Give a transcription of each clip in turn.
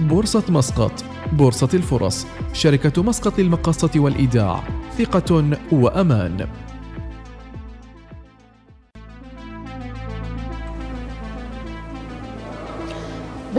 بورصة مسقط بورصة الفرص شركة مسقط للمقاصة والإيداع ثقة وأمان.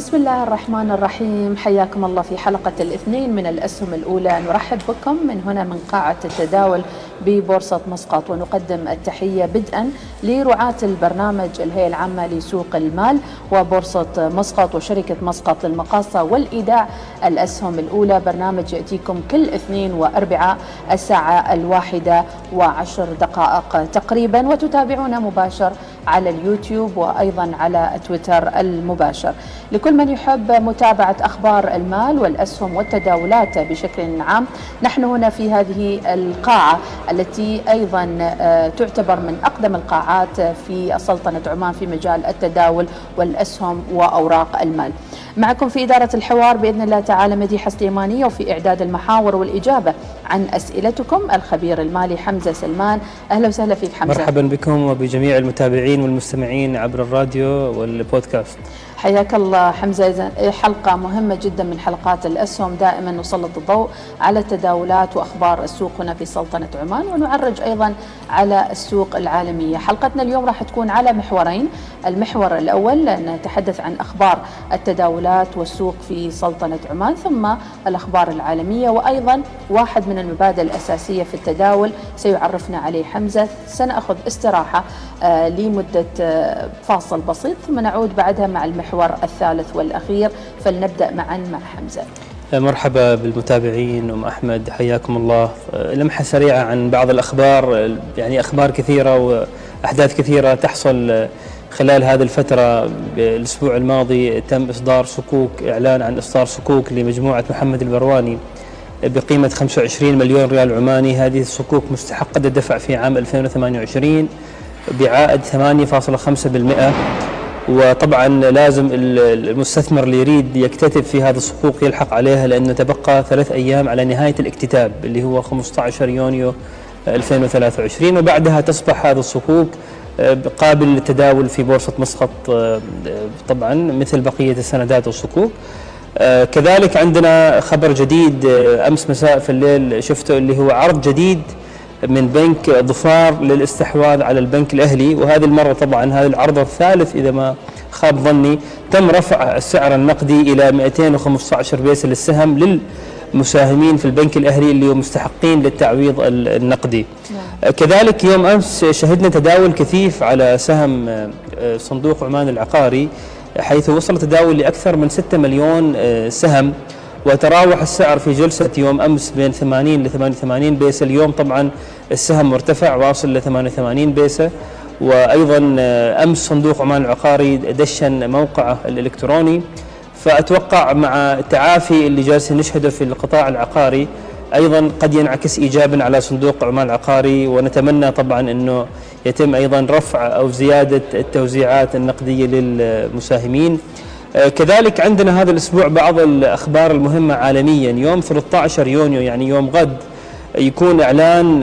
بسم الله الرحمن الرحيم. حياكم الله في حلقة الاثنين من الأسهم الأولى. نرحب بكم من هنا من قاعة التداول ببورصة مسقط ونقدم التحية بدءا لرعاة البرنامج الهيئة العامة لسوق المال وبورصة مسقط وشركة مسقط للمقاصة والإيداع الأسهم الأولى. برنامج يأتيكم كل اثنين وأربعاء الساعة الواحدة وعشر دقائق تقريبا وتتابعونا مباشر على اليوتيوب وأيضا على تويتر المباشر. لكل من يحب متابعة أخبار المال والأسهم والتداولات بشكل عام نحن هنا في هذه القاعة التي أيضا آه، تعتبر من أقدم القاعات في سلطنة عمان في مجال التداول والأسهم وأوراق المال. معكم في إدارة الحوار بإذن الله تعالى مديحة سليمانية وفي إعداد المحاور والإجابة عن أسئلتكم الخبير المالي حمزة سلمان. أهلا وسهلا فيك حمزة. مرحبا بكم وبجميع المتابعين والمستمعين عبر الراديو والبودكاست. حياك الله حمزة. حلقة مهمة جدا من حلقات الأسهم دائما نسلط الضوء على التداولات وأخبار السوق هنا في سلطنة عمان ونعرج أيضا على السوق العالمية. حلقتنا اليوم راح تكون على محورين. المحور الأول نتحدث عن أخبار التداولات والسوق في سلطنة عمان ثم الأخبار العالمية وأيضا واحد من المبادئ الأساسية في التداول سيعرفنا عليه حمزة. سنأخذ استراحة آه، لمدة آه، فاصل بسيط ثم نعود بعدها مع المحور الثالث والأخير فلنبدأ معا مع حمزة. مرحبا بالمتابعين أم أحمد حياكم الله. لمحة سريعة عن بعض الأخبار يعني أخبار كثيرة وأحداث كثيرة تحصل خلال هذه الفترة. الأسبوع الماضي تم إصدار صكوك إعلان عن إصدار صكوك لمجموعة محمد البرواني بقيمة 25 مليون ريال عماني. هذه الصكوك مستحقة الدفع في عام 2028 بعائد 8.5% وطبعا لازم المستثمر اللي يريد يكتتب في هذا الصكوك يلحق عليها لأنه تبقى ثلاث أيام على نهاية الاكتتاب اللي هو 15 يونيو 2023 وبعدها تصبح هذه الصكوك آه، قابل للتداول في بورصة مسقط آه، طبعا مثل بقية السندات والصكوك. آه، كذلك عندنا خبر جديد أمس مساء في الليل شفته اللي هو عرض جديد من بنك ظفار للاستحواذ على البنك الأهلي وهذه المرة طبعا هذا العرض الثالث إذا ما خاب ظني تم رفع السعر النقدي إلى 215 بيسه للسهم للمساهمين في البنك الأهلي اللي هم مستحقين للتعويض النقدي. نعم. كذلك يوم أمس شهدنا تداول كثيف على سهم آه، صندوق عمان العقاري حيث وصل تداول لأكثر من 6 مليون آه، سهم وتراوح السعر في جلسة يوم أمس بين 80 ل 88 بيسة. اليوم طبعا السهم مرتفع واصل ل 88 بيسة. وأيضا آه، أمس صندوق عمان العقاري دشن موقعه الإلكتروني. فأتوقع مع التعافي اللي جالسين نشهده في القطاع العقاري أيضا قد ينعكس ايجابا على صندوق عمان العقاري. ونتمنى طبعا إنه يتم أيضا رفع أو زيادة التوزيعات النقدية للمساهمين. كذلك عندنا هذا الأسبوع بعض الأخبار المهمة عالميا. يوم 13 يونيو يعني يوم غد يكون إعلان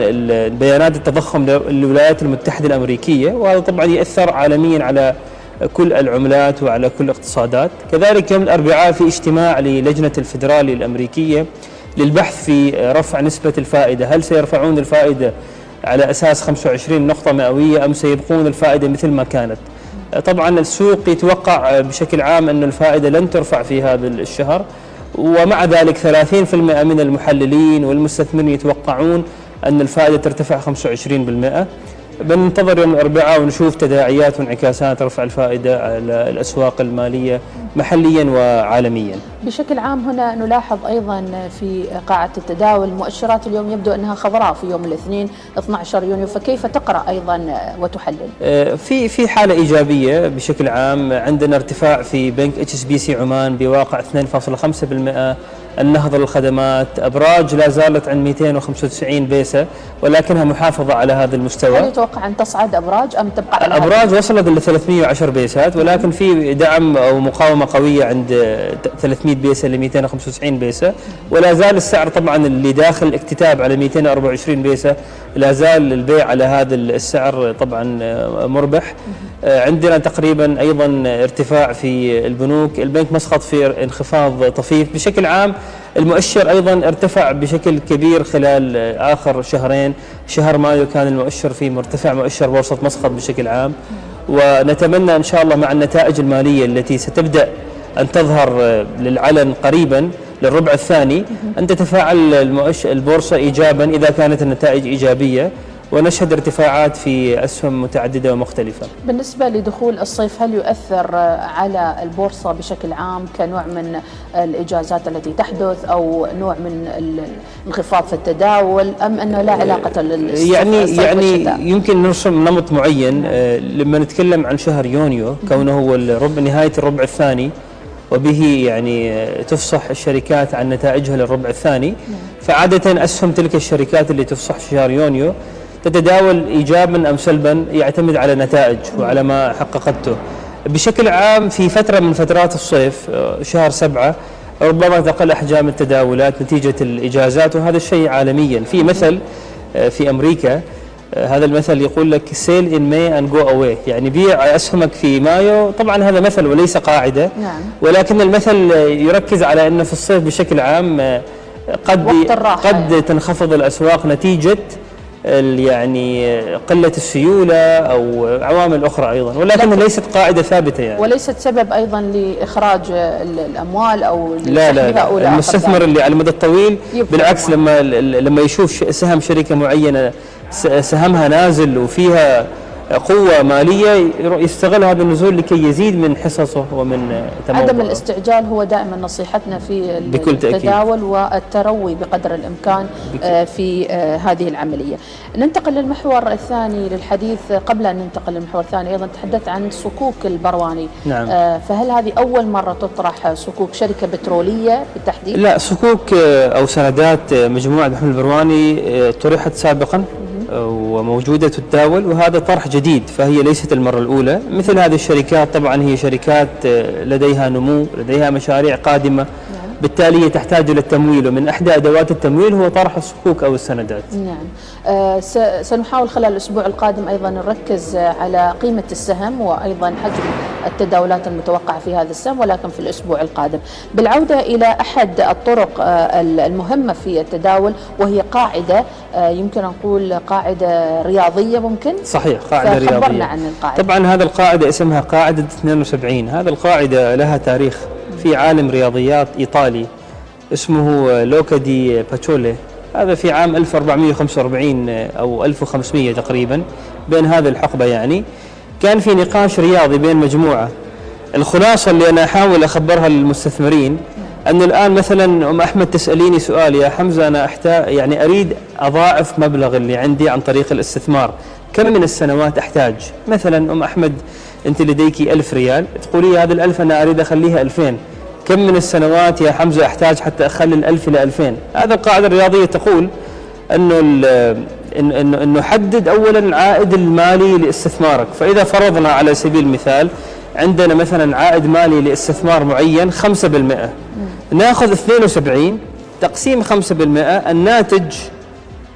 بيانات التضخم للولايات المتحدة الأمريكية وهذا طبعا يأثر عالميا على كل العملات وعلى كل الاقتصادات. كذلك يوم الأربعاء في اجتماع للجنة الفدرالي الأمريكية للبحث في رفع نسبة الفائدة. هل سيرفعون الفائدة على أساس 25 نقطة مئوية أم سيبقون الفائدة مثل ما كانت؟ طبعا السوق يتوقع بشكل عام أن الفائدة لن ترفع في هذا الشهر ومع ذلك 30% من المحللين والمستثمرين يتوقعون أن الفائدة ترتفع 25% بننتظر يوم الأربعاء ونشوف تداعيات وانعكاسات رفع الفائدة على الأسواق المالية محليا وعالميا. بشكل عام هنا نلاحظ أيضا في قاعة التداول مؤشرات اليوم يبدو أنها خضراء في يوم الاثنين 12 يونيو فكيف تقرأ أيضا وتحلل؟ آه، في في حالة إيجابية بشكل عام. عندنا ارتفاع في بنك HSBC عمان بواقع 2.5% النهضة للخدمات. أبراج لا زالت عند 295 بيسة ولكنها محافظة على هذا المستوى. هل يتوقع أن تصعد أبراج أم تبقى على أبراج وصلت إلى 310 بيسات ولكن في دعم أو مقاومة قوية عند 300 بيسة ل 295 بيسة. ولا زال السعر طبعا اللي داخل اكتتاب على 224 بيسة لا زال البيع على هذا السعر طبعا مربح. عندنا تقريبا أيضا ارتفاع في البنوك. البنك مسقط في انخفاض طفيف بشكل عام. المؤشر أيضا ارتفع بشكل كبير خلال آخر شهرين. شهر مايو كان المؤشر فيه مرتفع مؤشر بورصة مسقط بشكل عام. ونتمنى إن شاء الله مع النتائج المالية التي ستبدأ أن تظهر للعلن قريبا للربع الثاني أن تتفاعل البورصة إيجابا إذا كانت النتائج إيجابية. ونشهد ارتفاعات في أسهم متعددة ومختلفة. بالنسبة لدخول الصيف هل يؤثر على البورصة بشكل عام كنوع من الإجازات التي تحدث أو نوع من الانخفاض في التداول أم أنه لا علاقة للصيف يعني يعني يمكن نرسم نمط معين. آه، لما نتكلم عن شهر يونيو كونه هو الربع نهاية الربع الثاني وبه يعني تفصح الشركات عن نتائجها للربع الثاني فعادة أسهم تلك الشركات اللي تفصح في شهر يونيو تتداول ايجابا أم سلبا يعتمد على نتائج وعلى ما حققته. بشكل عام في فترة من فترات الصيف آه، شهر سبعة ربما تقل أحجام التداولات نتيجة الإجازات وهذا الشيء عالميا. في مثل آه، في أمريكا آه، هذا المثل يقول لك sell in May and go away يعني بيع أسهمك في مايو. طبعا هذا مثل وليس قاعدة نعم. ولكن المثل يركز على أنه في الصيف بشكل عام قد قد تنخفض الأسواق نتيجة يعني قلة السيولة أو عوامل أخرى أيضا ولكن ليست قاعدة ثابتة يعني. وليست سبب أيضا لإخراج الأموال أو لا لا, لا. المستثمر اللي على المدى الطويل بالعكس لما لما يشوف سهم شركة معينة سهمها نازل وفيها قوة مالية يستغل هذا النزول لكي يزيد من حصصه ومن تموضعه عدم الاستعجال هو دائما نصيحتنا في بكل التداول. والتروي بقدر الإمكان. آه، في آه، هذه العملية ننتقل للمحور الثاني للحديث قبل أن ننتقل للمحور الثاني أيضا تحدث عن صكوك البرواني نعم. آه، فهل هذه أول مرة تطرح صكوك شركة بترولية بالتحديد؟ لا صكوك أو سندات مجموعة محمد البرواني طرحت سابقا وموجودة تتداول وهذا طرح جديد فهي ليست المرة الأولى. مثل هذه الشركات طبعا هي شركات آه، لديها نمو لديها مشاريع قادمة. بالتالي هي تحتاج إلى التمويل ومن أحدى أدوات التمويل هو طرح الصكوك أو السندات. نعم. سنحاول خلال الأسبوع القادم أيضا نركز على قيمة السهم وأيضا حجم التداولات المتوقعة في هذا السهم ولكن في الأسبوع القادم. بالعودة إلى أحد الطرق آه المهمة في التداول وهي قاعدة آه يمكن أن نقول قاعدة رياضية ممكن؟ صحيح قاعدة رياضية. عن القاعدة. طبعا هذا القاعدة اسمها قاعدة 72 هذا القاعدة لها تاريخ في عالم رياضيات إيطالي اسمه لوكا دي باتشولي. هذا في عام 1445 أو 1500 تقريبا بين هذه الحقبة يعني. كان في نقاش رياضي بين مجموعة. الخلاصة اللي أنا أحاول أخبرها للمستثمرين أنه الآن مثلا أم أحمد تسأليني سؤال يا حمزة أنا أحتاج يعني أريد أضاعف مبلغ اللي عندي عن طريق الاستثمار كم من السنوات أحتاج؟ مثلا أم أحمد أنت لديك ألف ريال تقولي هذا الألف أنا أريد أخليها ألفين. كم من السنوات يا حمزة أحتاج حتى أخلي الألف إلى ألفين؟ هذا القاعدة الرياضية تقول أنه انه انه حدد اولا العائد المالي لاستثمارك. فإذا فرضنا على سبيل المثال عندنا مثلا عائد مالي لاستثمار معين 5% ناخذ 72 تقسيم 5% الناتج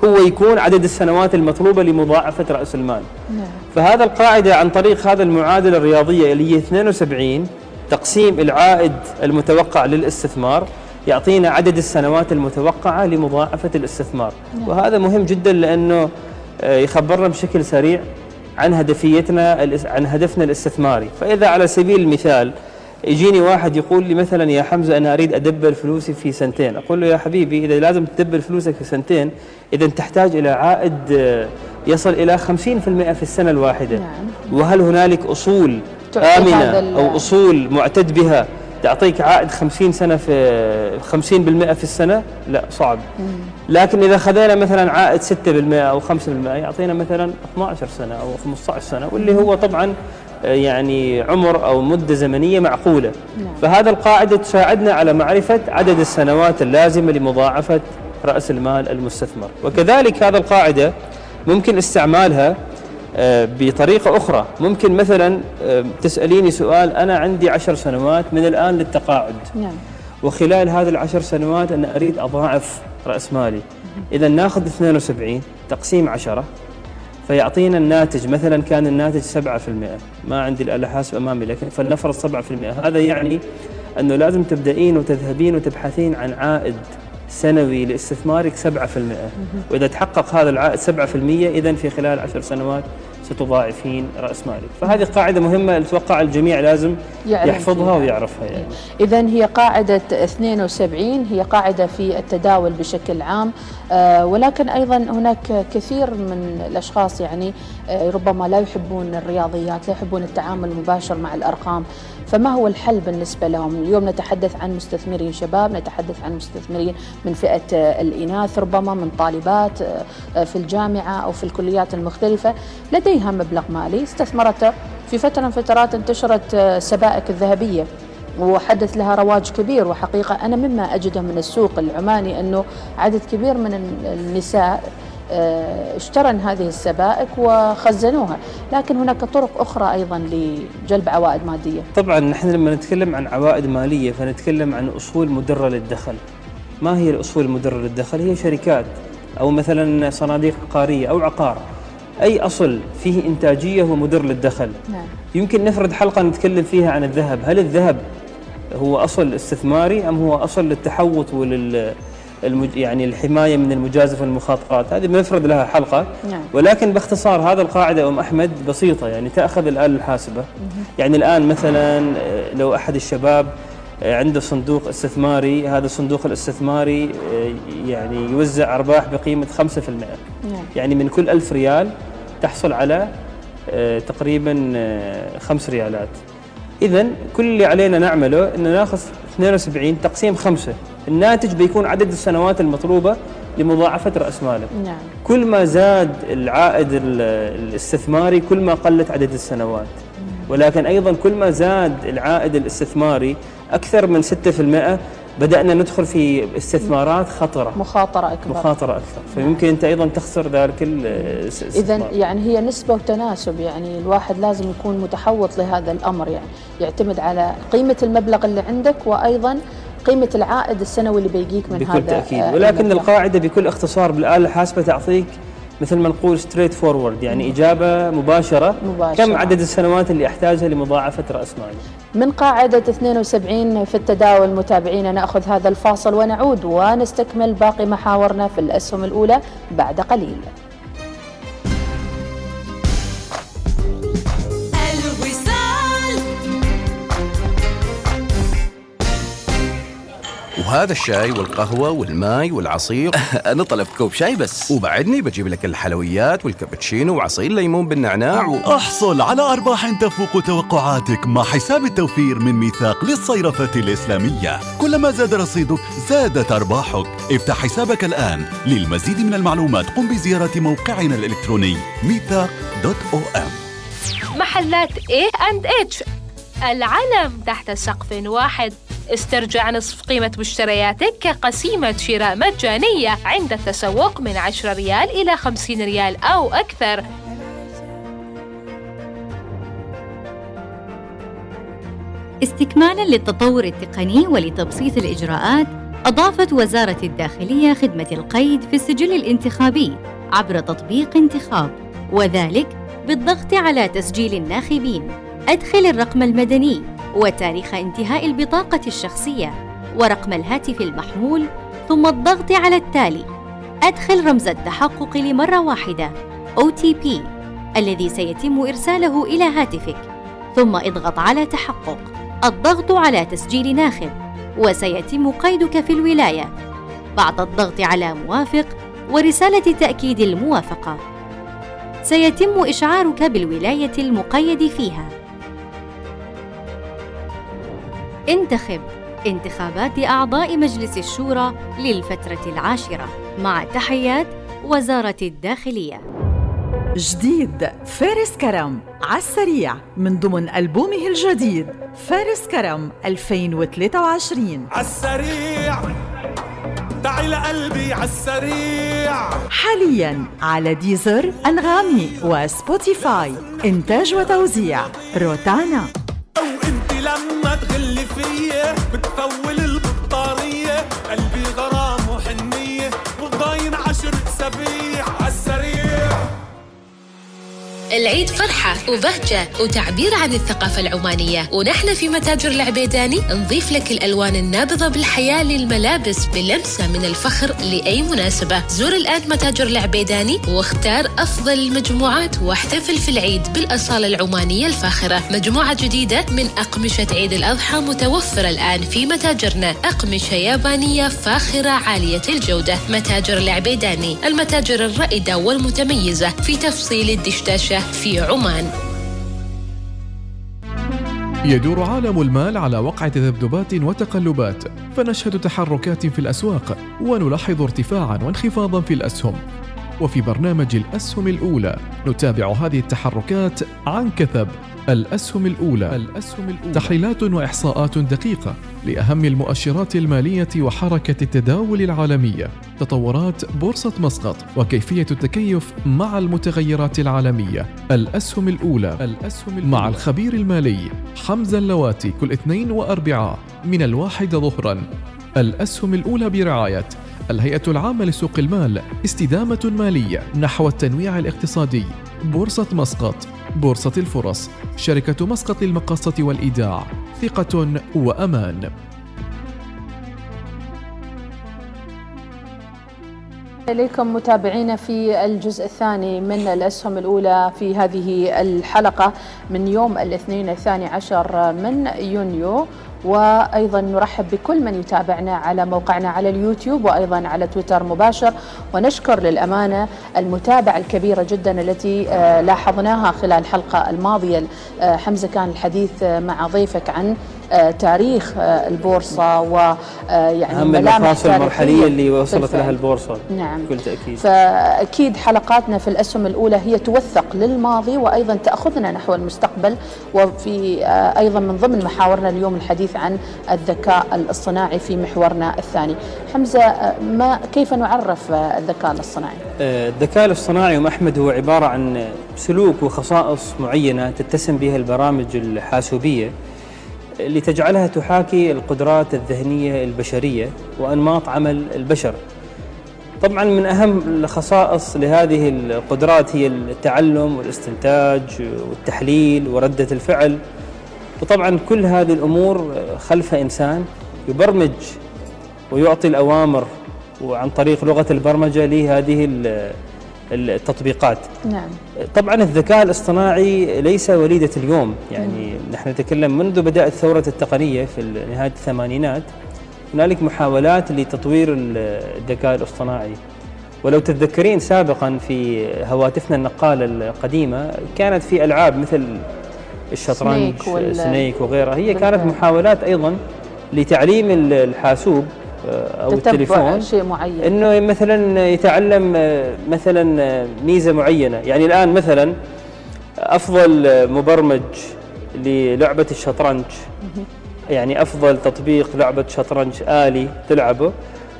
هو يكون عدد السنوات المطلوبة لمضاعفة رأس المال. نعم. فهذا القاعدة عن طريق هذا المعادلة الرياضية اللي هي 72 تقسيم العائد المتوقع للاستثمار يعطينا عدد السنوات المتوقعة لمضاعفة الاستثمار نعم. وهذا مهم جدا لأنه آه، يخبرنا بشكل سريع عن هدفيتنا عن هدفنا الاستثماري فإذا على سبيل المثال يجيني واحد يقول لي مثلا يا حمزة أنا أريد أدبر فلوسي في سنتين أقول له يا حبيبي إذا لازم تدبر فلوسك في سنتين إذا تحتاج إلى عائد آه، يصل إلى 50% في السنة الواحدة نعم. وهل هنالك أصول آمنة أو أصول معتد بها تعطيك عائد 50 سنة في 50% في السنة؟ لا صعب. لكن إذا خذينا مثلا عائد 6% أو 5% يعطينا مثلا 12 سنة أو 15 سنة واللي هو طبعا يعني عمر أو مدة زمنية معقولة. نعم. فهذا القاعدة تساعدنا على معرفة عدد السنوات اللازمة لمضاعفة رأس المال المستثمر. وكذلك هذا القاعدة ممكن استعمالها آه، بطريقة أخرى. ممكن مثلا آه، تسأليني سؤال أنا عندي عشر سنوات من الآن للتقاعد. نعم. وخلال هذه العشر سنوات أنا أريد أضاعف رأس مالي. إذا ناخذ 72 تقسيم 10 فيعطينا الناتج. مثلا كان الناتج 7% ما عندي الآلة حاسب أمامي لكن فلنفرض 7% هذا يعني أنه لازم تبدأين وتذهبين وتبحثين عن عائد. سنوي لاستثمارك 7% وإذا تحقق هذا العائد 7% إذا في خلال 10 سنوات ستضاعفين رأس مالك. فهذه قاعدة مهمة أتوقع الجميع لازم يحفظها ويعرفها يعني. اذا هي قاعدة 72 هي قاعدة في التداول بشكل عام. آه ولكن أيضا هناك كثير من الأشخاص يعني ربما لا يحبون الرياضيات لا يحبون التعامل المباشر مع الأرقام. فما هو الحل بالنسبة لهم؟ اليوم نتحدث عن مستثمرين شباب نتحدث عن مستثمرين من فئة الإناث ربما من طالبات آه، في الجامعة أو في الكليات المختلفة. لديها مبلغ مالي. استثمرته في فترة من فترات انتشرت آه، سبائك الذهبية وحدث لها رواج كبير. وحقيقة أنا مما أجده من السوق العماني أنه عدد كبير من النساء آه، اشترن هذه السبائك وخزنوها. لكن هناك طرق أخرى أيضا لجلب عوائد مادية. طبعا نحن لما نتكلم عن عوائد مالية فنتكلم عن أصول مدرة للدخل. ما هي الأصول المدرة للدخل؟ هي شركات أو مثلا صناديق عقارية أو عقار. أي أصل فيه إنتاجية هو مدر للدخل. نعم. يمكن نفرد حلقة نتكلم فيها عن الذهب. هل الذهب هو أصل استثماري أم هو أصل للتحوط ولل. يعني الحماية من المجازفه والمخاطرات هذه بنفرد لها حلقة نعم. ولكن باختصار هذا القاعدة أم أحمد بسيطة يعني تأخذ الآلة الحاسبة مم. يعني الآن مثلا آه، لو أحد الشباب آه، عنده صندوق استثماري هذا الصندوق الاستثماري آه، يعني يوزع أرباح بقيمة 5% نعم. يعني من كل ألف ريال تحصل على تقريبا 5 ريالات اذا كل اللي علينا نعمله ان ناخذ 72 تقسيم 5 الناتج بيكون عدد السنوات المطلوبة لمضاعفة رأس ماله نعم. كل ما زاد العائد الاستثماري كل ما قلت عدد السنوات. ولكن أيضا كل ما زاد العائد الاستثماري أكثر من 6% بدأنا ندخل في استثمارات خطرة. مخاطرة أكبر. مخاطرة أكثر. فيمكن أنت أيضا تخسر ذلك إذا يعني هي نسبة وتناسب يعني الواحد لازم يكون متحوط لهذا الأمر يعني يعتمد على قيمة المبلغ اللي عندك وأيضا قيمة العائد السنوي اللي بيجيك من بكل هذا بكل تأكيد. آه، ولكن المبلغ. القاعدة بكل اختصار بالآلة الحاسبة تعطيك مثل ما نقول straightforward يعني إجابة مباشرة, مباشرة. كم عدد السنوات اللي أحتاجها لمضاعفة رأس مالي من قاعدة 72 في التداول متابعينا نأخذ هذا الفاصل ونعود ونستكمل باقي محاورنا في الأسهم الأولى بعد قليل. وهذا الشاي والقهوة والماي والعصير. أنا طلبت كوب شاي بس. وبعدني بجيب لك الحلويات والكابتشينو وعصير ليمون بالنعناع و... أحصل على أرباح تفوق توقعاتك مع حساب التوفير من ميثاق للصيرفة الإسلامية. كلما زاد رصيدك زادت أرباحك. افتح حسابك الآن. للمزيد من المعلومات قم بزيارة موقعنا الإلكتروني ميثاق دوت أو إم. محلات A&H العلم تحت سقف واحد. استرجع نصف قيمة مشترياتك كقسيمة شراء مجانية عند التسوق من 10 ريال إلى 50 ريال أو أكثر. استكمالا للتطور التقني ولتبسيط الإجراءات أضافت وزارة الداخلية خدمة القيد في السجل الانتخابي عبر تطبيق انتخاب وذلك بالضغط على تسجيل الناخبين. أدخل الرقم المدني وتاريخ انتهاء البطاقة الشخصية ورقم الهاتف المحمول ثم الضغط على التالي. أدخل رمز التحقق لمرة واحدة. OTP الذي سيتم إرساله إلى هاتفك. ثم اضغط على تحقق. الضغط على تسجيل ناخب. وسيتم قيدك في الولاية. بعد الضغط على موافق ورسالة تأكيد الموافقة. سيتم إشعارك بالولاية المقيد فيها. انتخب. انتخابات أعضاء مجلس الشورى للفترة العاشرة. مع تحيات وزارة الداخلية. جديد. فارس كرم. عالسريع من ضمن ألبومه الجديد. فارس كرم 2023 عالسريع تعي لقلبي عالسريع حاليا على Deezer أنغامي و Spotify إنتاج وتوزيع روتانا. تغلي فيا بتفول العيد فرحة وبهجة وتعبير عن الثقافة العمانية. ونحن في متاجر العبيداني نضيف لك الألوان النابضة بالحياة للملابس بلمسة من الفخر لأي مناسبة. زور الآن متاجر العبيداني واختار أفضل المجموعات واحتفل في العيد بالأصالة العمانية الفاخرة. مجموعة جديدة من أقمشة عيد الأضحى متوفرة الآن في متاجرنا. أقمشة يابانية فاخرة عالية الجودة. متاجر العبيداني المتاجر الرائدة والمتميزة. في تفصيل الدشداشة في عمان. يدور عالم المال على وقع تذبذبات وتقلبات فنشهد تحركات في الأسواق ونلاحظ ارتفاعا وانخفاضا في الأسهم. وفي برنامج الأسهم الأولى نتابع هذه التحركات عن كثب. الأسهم الأولى. الأسهم الأولى. تحليلات وإحصاءات دقيقة لأهم المؤشرات المالية وحركة التداول العالمية. تطورات بورصة مسقط وكيفية التكيف مع المتغيرات العالمية. الأسهم الأولى. الأسهم الأولى. مع الخبير المالي حمزة اللواتي كل اثنين واربعاء من الواحده ظهرا. الأسهم الأولى برعاية الهيئة العامة لسوق المال استدامة مالية نحو التنويع الاقتصادي. بورصة مسقط بورصة الفرص. شركة مسقط للمقاصة والإيداع. ثقة وأمان. إليكم متابعينا في الجزء الثاني من الأسهم الأولى في هذه الحلقة من يوم الاثنين الثاني عشر من يونيو. وأيضا نرحب بكل من يتابعنا على موقعنا على اليوتيوب وأيضا على تويتر مباشر. ونشكر للأمانة المتابعة الكبيرة جدا التي آه، لاحظناها خلال الحلقة الماضية. آه، حمزة كان الحديث آه، مع ضيفك عن تاريخ البورصة ويعني أهم المفاصل المرحلية اللي وصلت لها البورصة نعم. بكل تأكيد. فأكيد حلقاتنا في الأسهم الأولى هي توثق للماضي وأيضا تأخذنا نحو المستقبل وفي أيضا من ضمن محاورنا اليوم الحديث عن الذكاء الاصطناعي في محورنا الثاني. حمزة ما كيف نعرف الذكاء الاصطناعي؟ الذكاء الاصطناعي أم أحمد هو عبارة عن سلوك وخصائص معينة تتسم بها البرامج الحاسوبية. لتجعلها تحاكي القدرات الذهنية البشرية وأنماط عمل البشر. طبعا من أهم الخصائص لهذه القدرات هي التعلم والاستنتاج والتحليل وردة الفعل. وطبعا كل هذه الأمور خلف إنسان يبرمج ويعطي الأوامر وعن طريق لغة البرمجة لهذه التطبيقات. نعم. طبعا الذكاء الاصطناعي ليس وليدة اليوم. يعني نحن نتكلم منذ بدأت الثورة التقنية في نهاية الثمانينات هنالك محاولات لتطوير الذكاء الاصطناعي. ولو تتذكرين سابقا في هواتفنا النقالة القديمة كانت في ألعاب مثل الشطرنج سنيك, سنيك وغيرها هي كانت محاولات أيضا لتعليم الحاسوب. أو التليفون شيء معين. إنه مثلا يتعلم مثلا ميزة معينة. يعني الآن مثلا أفضل مبرمج للعبة الشطرنج. يعني أفضل تطبيق لعبة شطرنج آلي تلعبه.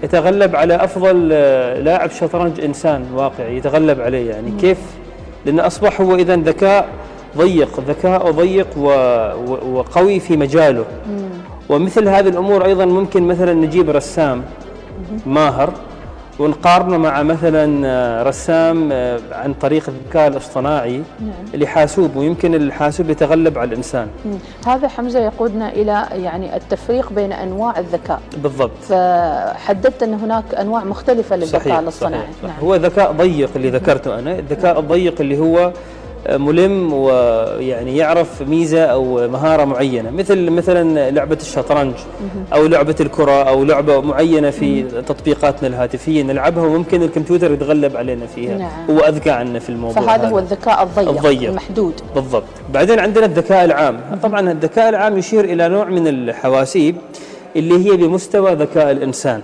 يتغلب على أفضل لاعب شطرنج إنسان واقعي. يتغلب عليه يعني. كيف؟ لأنه أصبح هو اذا ذكاء ضيق ذكاء ضيق وقوي في مجاله. ومثل هذه الأمور أيضا ممكن مثلا نجيب رسام ماهر ونقارنه مع مثلا رسام عن طريق الذكاء الاصطناعي نعم. لحاسوب ويمكن الحاسوب يتغلب على الإنسان. هذا حمزة يقودنا إلى يعني التفريق بين أنواع الذكاء. بالضبط. فحددت أن هناك أنواع مختلفة للذكاء صحيح الاصطناعي. صحيح. نعم. هو ذكاء ضيق اللي ذكرته أنا، الذكاء الضيق اللي هو ملم ويعني يعرف ميزة أو مهارة معينة مثل مثلا لعبة الشطرنج أو لعبة الكرة أو لعبة معينة في تطبيقاتنا الهاتفية نلعبها وممكن الكمبيوتر يتغلب علينا فيها نعم. هو أذكى عنا في الموضوع فهذا هو الذكاء الضيق, الضيق. المحدود. بالضبط. بعدين عندنا الذكاء العام. طبعا الذكاء العام يشير إلى نوع من الحواسيب اللي هي بمستوى ذكاء الإنسان.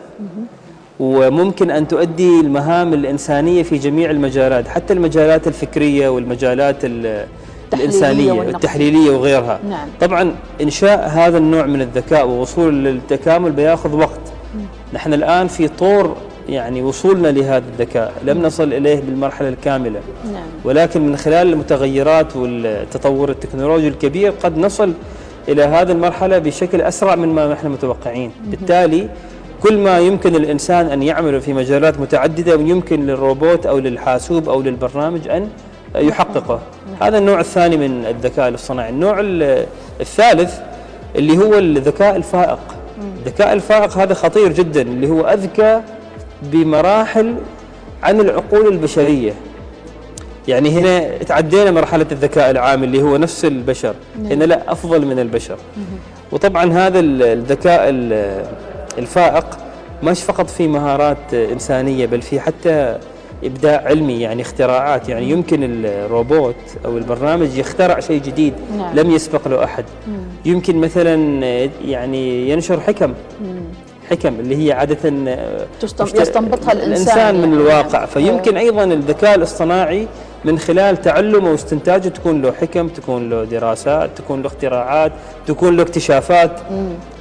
وممكن أن تؤدي المهام الإنسانية في جميع المجالات حتى المجالات الفكرية والمجالات ال- الإنسانية. والتحليلية وغيرها. نعم. طبعا إنشاء هذا النوع من الذكاء ووصول للتكامل بياخذ وقت. نحن الآن في طور يعني وصولنا لهذا الذكاء. لم نصل إليه بالمرحلة الكاملة. نعم. ولكن من خلال المتغيرات والتطور التكنولوجي الكبير قد نصل إلى هذه المرحلة بشكل أسرع من ما نحن متوقعين. بالتالي كل ما يمكن الإنسان أن يعمله في مجالات متعددة يمكن للروبوت أو للحاسوب أو للبرنامج أن يحققه. هذا النوع الثاني من الذكاء الاصطناعي. النوع ال- الثالث اللي هو الذكاء الفائق. الذكاء الفائق هذا خطير جدا اللي هو أذكى بمراحل عن العقول البشرية. يعني هنا تعدينا مرحلة الذكاء العام اللي هو نفس البشر. هنا لا أفضل من البشر. وطبعا هذا ال- الذكاء ال- الفائق مش فقط في مهارات إنسانية بل في حتى إبداع علمي يعني اختراعات يعني يمكن الروبوت أو البرنامج يخترع شيء جديد نعم. لم يسبق له أحد يمكن مثلا يعني ينشر حكم حكم اللي هي عادة يستنبطها الإنسان الإنسان من يعني. الواقع نعم. فيمكن أيضا الذكاء الاصطناعي من خلال تعلمه واستنتاجه تكون له حكم تكون له دراسات تكون له اختراعات تكون له اكتشافات.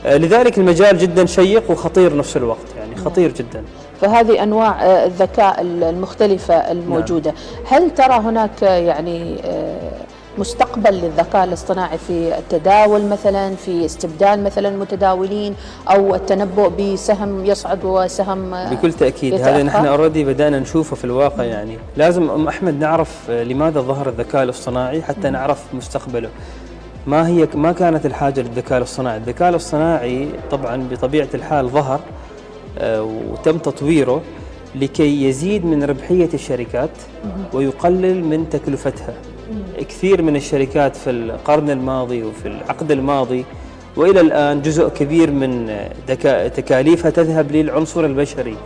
آه، لذلك المجال جدا شيق وخطير نفس الوقت يعني خطير جدا. فهذه أنواع آه، الذكاء المختلفة الموجودة. هل ترى هناك آه، يعني آه، مستقبل للذكاء الاصطناعي في التداول مثلا في استبدال مثلا المتداولين أو التنبؤ بسهم يصعد وسهم بكل تأكيد يتأخر؟ هذا نحن اوريدي بدأنا نشوفه في الواقع يعني. لازم أم أحمد نعرف لماذا ظهر الذكاء الاصطناعي حتى نعرف مستقبله. ما هي ما كانت الحاجة للذكاء الاصطناعي؟ الذكاء الاصطناعي طبعا بطبيعة الحال ظهر آه، وتم تطويره لكي يزيد من ربحية الشركات ويقلل من تكلفتها. كثير من الشركات في القرن الماضي وفي العقد الماضي وإلى الآن جزء كبير من تكاليفها تذهب للعنصر البشري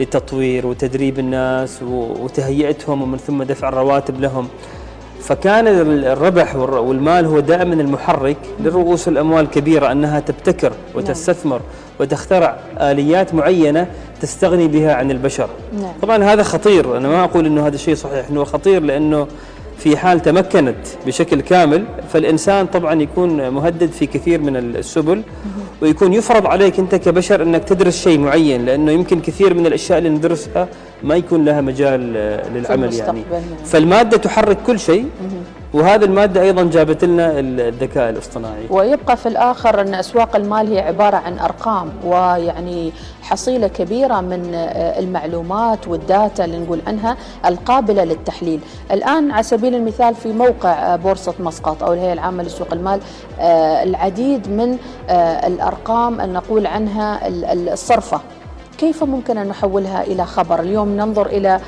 لتطوير وتدريب الناس وتهيئتهم ومن ثم دفع الرواتب لهم فكان ال- الربح والمال هو دائما المحرك لرؤوس الأموال الكبيرة أنها تبتكر وتستثمر وتخترع آليات معينة تستغني بها عن البشر. نعم. طبعا هذا خطير أنا ما أقول إنه هذا الشيء صحيح إنه خطير لأنه في حال تمكنت بشكل كامل فالإنسان طبعا يكون مهدد في كثير من السبل ويكون يفرض عليك أنت كبشر أنك تدرس شيء معين لأنه يمكن كثير من الأشياء اللي ندرسها ما يكون لها مجال آه، للعمل يعني نعم. فالمادة تحرك كل شيء وهذه المادة أيضا جابت لنا الذكاء الاصطناعي. ويبقى في الآخر أن أسواق المال هي عبارة عن أرقام ويعني حصيلة كبيرة من آه، المعلومات والداتا اللي نقول عنها القابلة للتحليل. الآن على سبيل المثال في موقع آه، بورصة مسقط أو الهيئة العامة لسوق المال آه، العديد من الأرقام اللي نقول عنها ال- ال- الصرفة. كيف ممكن أن نحولها إلى خبر؟ اليوم ننظر إلى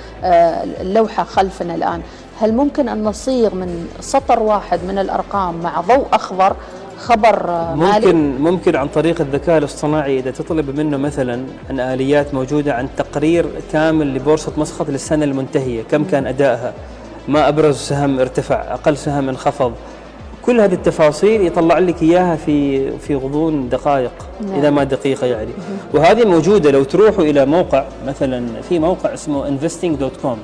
اللوحة خلفنا الآن. هل ممكن أن نصيغ من سطر واحد من الأرقام مع ضوء أخضر خبر مالي؟ ممكن عن طريق الذكاء الاصطناعي إذا تطلب منه مثلا عن آليات موجودة عن تقرير كامل لبورصة مسقط للسنة المنتهية كم كان أدائها؟ ما أبرز سهم ارتفع أقل سهم انخفض. كل هذه التفاصيل يطلع لك إياها في في غضون دقائق نعم. إذا ما دقيقة يعني. وهذه موجودة لو تروحوا إلى موقع مثلا في موقع اسمه investing.com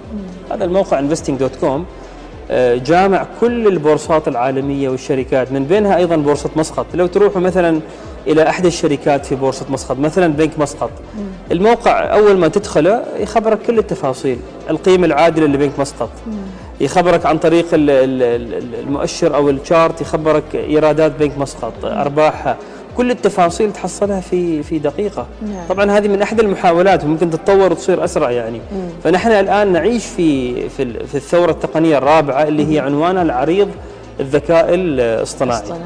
هذا الموقع investing.com آه، جامع كل البورصات العالمية والشركات من بينها أيضا بورصة مسقط. لو تروحوا مثلا إلى أحد الشركات في بورصة مسقط مثلا بنك مسقط. الموقع أول ما تدخله يخبرك كل التفاصيل القيمة العادلة لبنك مسقط. يخبرك عن طريق ال- ال- ال- المؤشر أو الشارت يخبرك إيرادات بنك مسقط ارباحها كل التفاصيل تحصلها في في دقيقة. نعم. طبعا هذه من أحد المحاولات وممكن تتطور وتصير أسرع يعني. فنحن الآن نعيش في في في الثورة التقنية الرابعة اللي هي عنوانها العريض الذكاء الاصطناعي. اصطناعي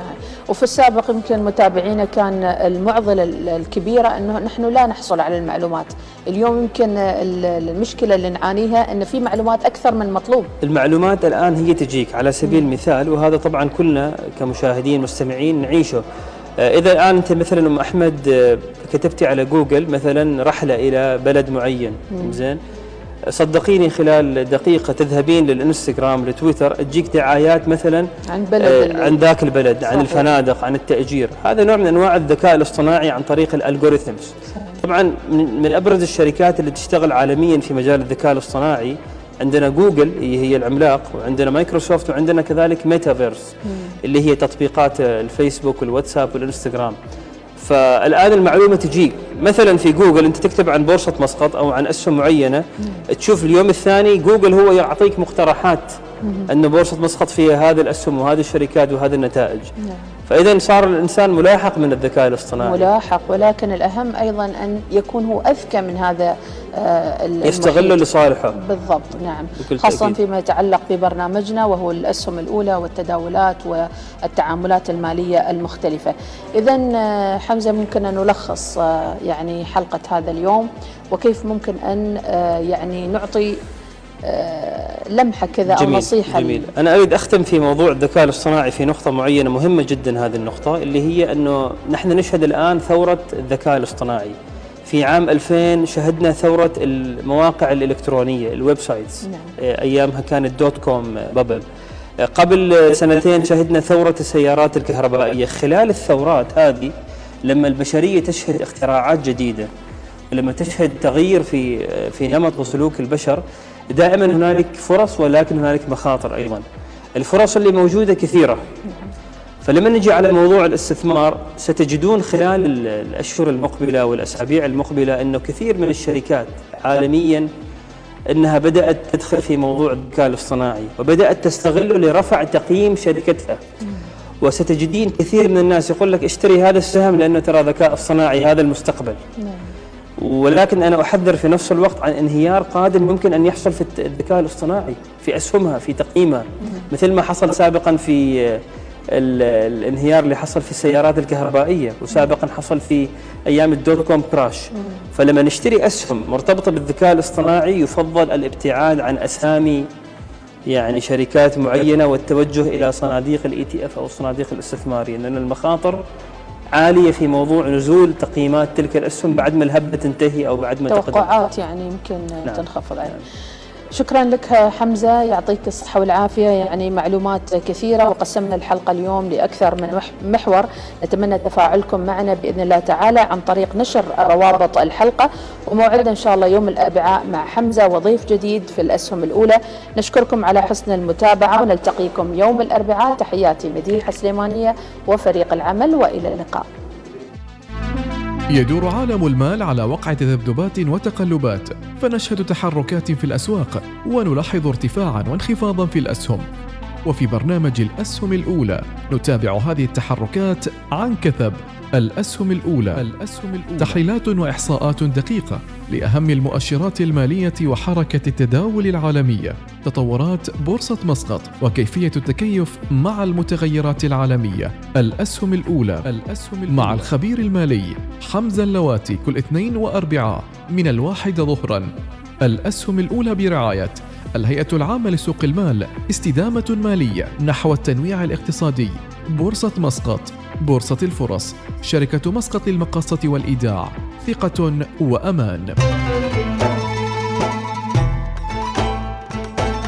وفي السابق يمكن متابعينا كان المعضلة ال- الكبيرة أنه نحن لا نحصل على المعلومات. اليوم يمكن ال- المشكلة اللي نعانيها أن في معلومات أكثر من مطلوب. المعلومات الآن هي تجيك على سبيل المثال وهذا طبعا كلنا كمشاهدين مستمعين نعيشه. آه، إذا الآن أنت مثلا أم أحمد آه، كتبتي على جوجل مثلا رحلة إلى بلد معين. زين؟ صدقيني خلال دقيقة تذهبين للإنستغرام لتويتر تجيك دعايات مثلا عن بلد آه، عن ذاك البلد عن صحيح. الفنادق عن التأجير. هذا نوع من أنواع الذكاء الاصطناعي عن طريق الألغوريثمز. طبعا من من أبرز الشركات اللي تشتغل عالميا في مجال الذكاء الاصطناعي عندنا جوجل هي هي العملاق وعندنا مايكروسوفت وعندنا كذلك ميتافيرس اللي هي تطبيقات الفيسبوك والواتساب والإنستغرام. فالآن المعلومة تجيك مثلا في جوجل أنت تكتب عن بورصة مسقط أو عن أسهم معينة تشوف اليوم الثاني جوجل هو يعطيك مقترحات أن بورصة مسقط فيها هذه الأسهم وهذه الشركات وهذه النتائج. نعم. فإذا صار الإنسان ملاحق من الذكاء الاصطناعي ملاحق ولكن الأهم أيضا أن يكون هو أذكى من هذا آه، ال- يستغله المحيط. لصالحه بالضبط نعم خاصة تأكيد. فيما يتعلق ببرنامجنا وهو الأسهم الأولى والتداولات والتعاملات المالية المختلفة إذا آه، حمزة ممكن أن نلخص آه، يعني حلقة هذا اليوم وكيف ممكن أن يعني نعطي آه، لمحة كذا أو جميل نصيحة. جميل. أنا أريد أختم في موضوع الذكاء الاصطناعي في نقطة معينة مهمة جدا هذه النقطة اللي هي أنه نحن نشهد الآن ثورة الذكاء الاصطناعي. في عام 2000 شهدنا ثورة المواقع الإلكترونية ال websites. نعم. أيامها كانت dot-com bubble. قبل سنتين شهدنا ثورة السيارات الكهربائية. خلال الثورات هذه لما البشرية تشهد اختراعات جديدة لما تشهد تغيير في في نمط وسلوك البشر دائما هنالك فرص ولكن هنالك مخاطر أيضا. الفرص اللي موجودة كثيرة. فلما نجي على موضوع الاستثمار ستجدون خلال ال- الأشهر المقبلة والأسابيع المقبلة أنه كثير من الشركات عالميا أنها بدأت تدخل في موضوع الذكاء الاصطناعي وبدأت تستغله لرفع تقييم شركتها. وستجدين كثير من الناس يقول لك اشتري هذا السهم لأنه ترى ذكاء اصطناعي هذا المستقبل. ولكن أنا أحذر في نفس الوقت عن انهيار قادم ممكن أن يحصل في الذكاء الاصطناعي في أسهمها في تقييمها. مثل ما حصل سابقا في آه، ال- الانهيار اللي حصل في السيارات الكهربائية وسابقا حصل في أيام ال dot-com crash. فلما نشتري أسهم مرتبطة بالذكاء الاصطناعي يفضل الابتعاد عن أسامي يعني شركات معينة والتوجه إلى صناديق ال ETF أو الصناديق الاستثمارية لأن المخاطر عالية في موضوع نزول تقييمات تلك الأسهم بعد ما الهبة تنتهي أو بعد ما توقعات يعني يمكن نعم. تنخفض يعني. شكرا لك حمزة يعطيك الصحة والعافية. يعني معلومات كثيرة وقسمنا الحلقة اليوم لأكثر من مح- محور. نتمنى تفاعلكم معنا بإذن الله تعالى عن طريق نشر روابط الحلقة. وموعدنا إن شاء الله يوم الأربعاء مع حمزة وضيف جديد في الأسهم الأولى. نشكركم على حسن المتابعة. ونلتقيكم يوم الأربعاء. تحياتي مديحة سليمانية وفريق العمل. وإلى اللقاء. يدور عالم المال على وقع تذبذبات وتقلبات فنشهد تحركات في الأسواق ونلاحظ ارتفاعا وانخفاضا في الأسهم. وفي برنامج الأسهم الأولى. نتابع هذه التحركات عن كثب. الأسهم الأولى. الأسهم الأولى. تحليلات وإحصاءات دقيقة لأهم المؤشرات المالية وحركة التداول العالمية. تطورات بورصة مسقط وكيفية التكيف مع المتغيرات العالمية. الأسهم الأولى. الأسهم الأولى. مع الخبير المالي حمزة اللواتي كل اثنين وأربعاء من الواحده ظهرا. الأسهم الأولى برعاية الهيئة العامة لسوق المال استدامة مالية نحو التنويع الاقتصادي. بورصة مسقط بورصة الفرص شركة مسقط للمقاصة والإيداع ثقة وأمان.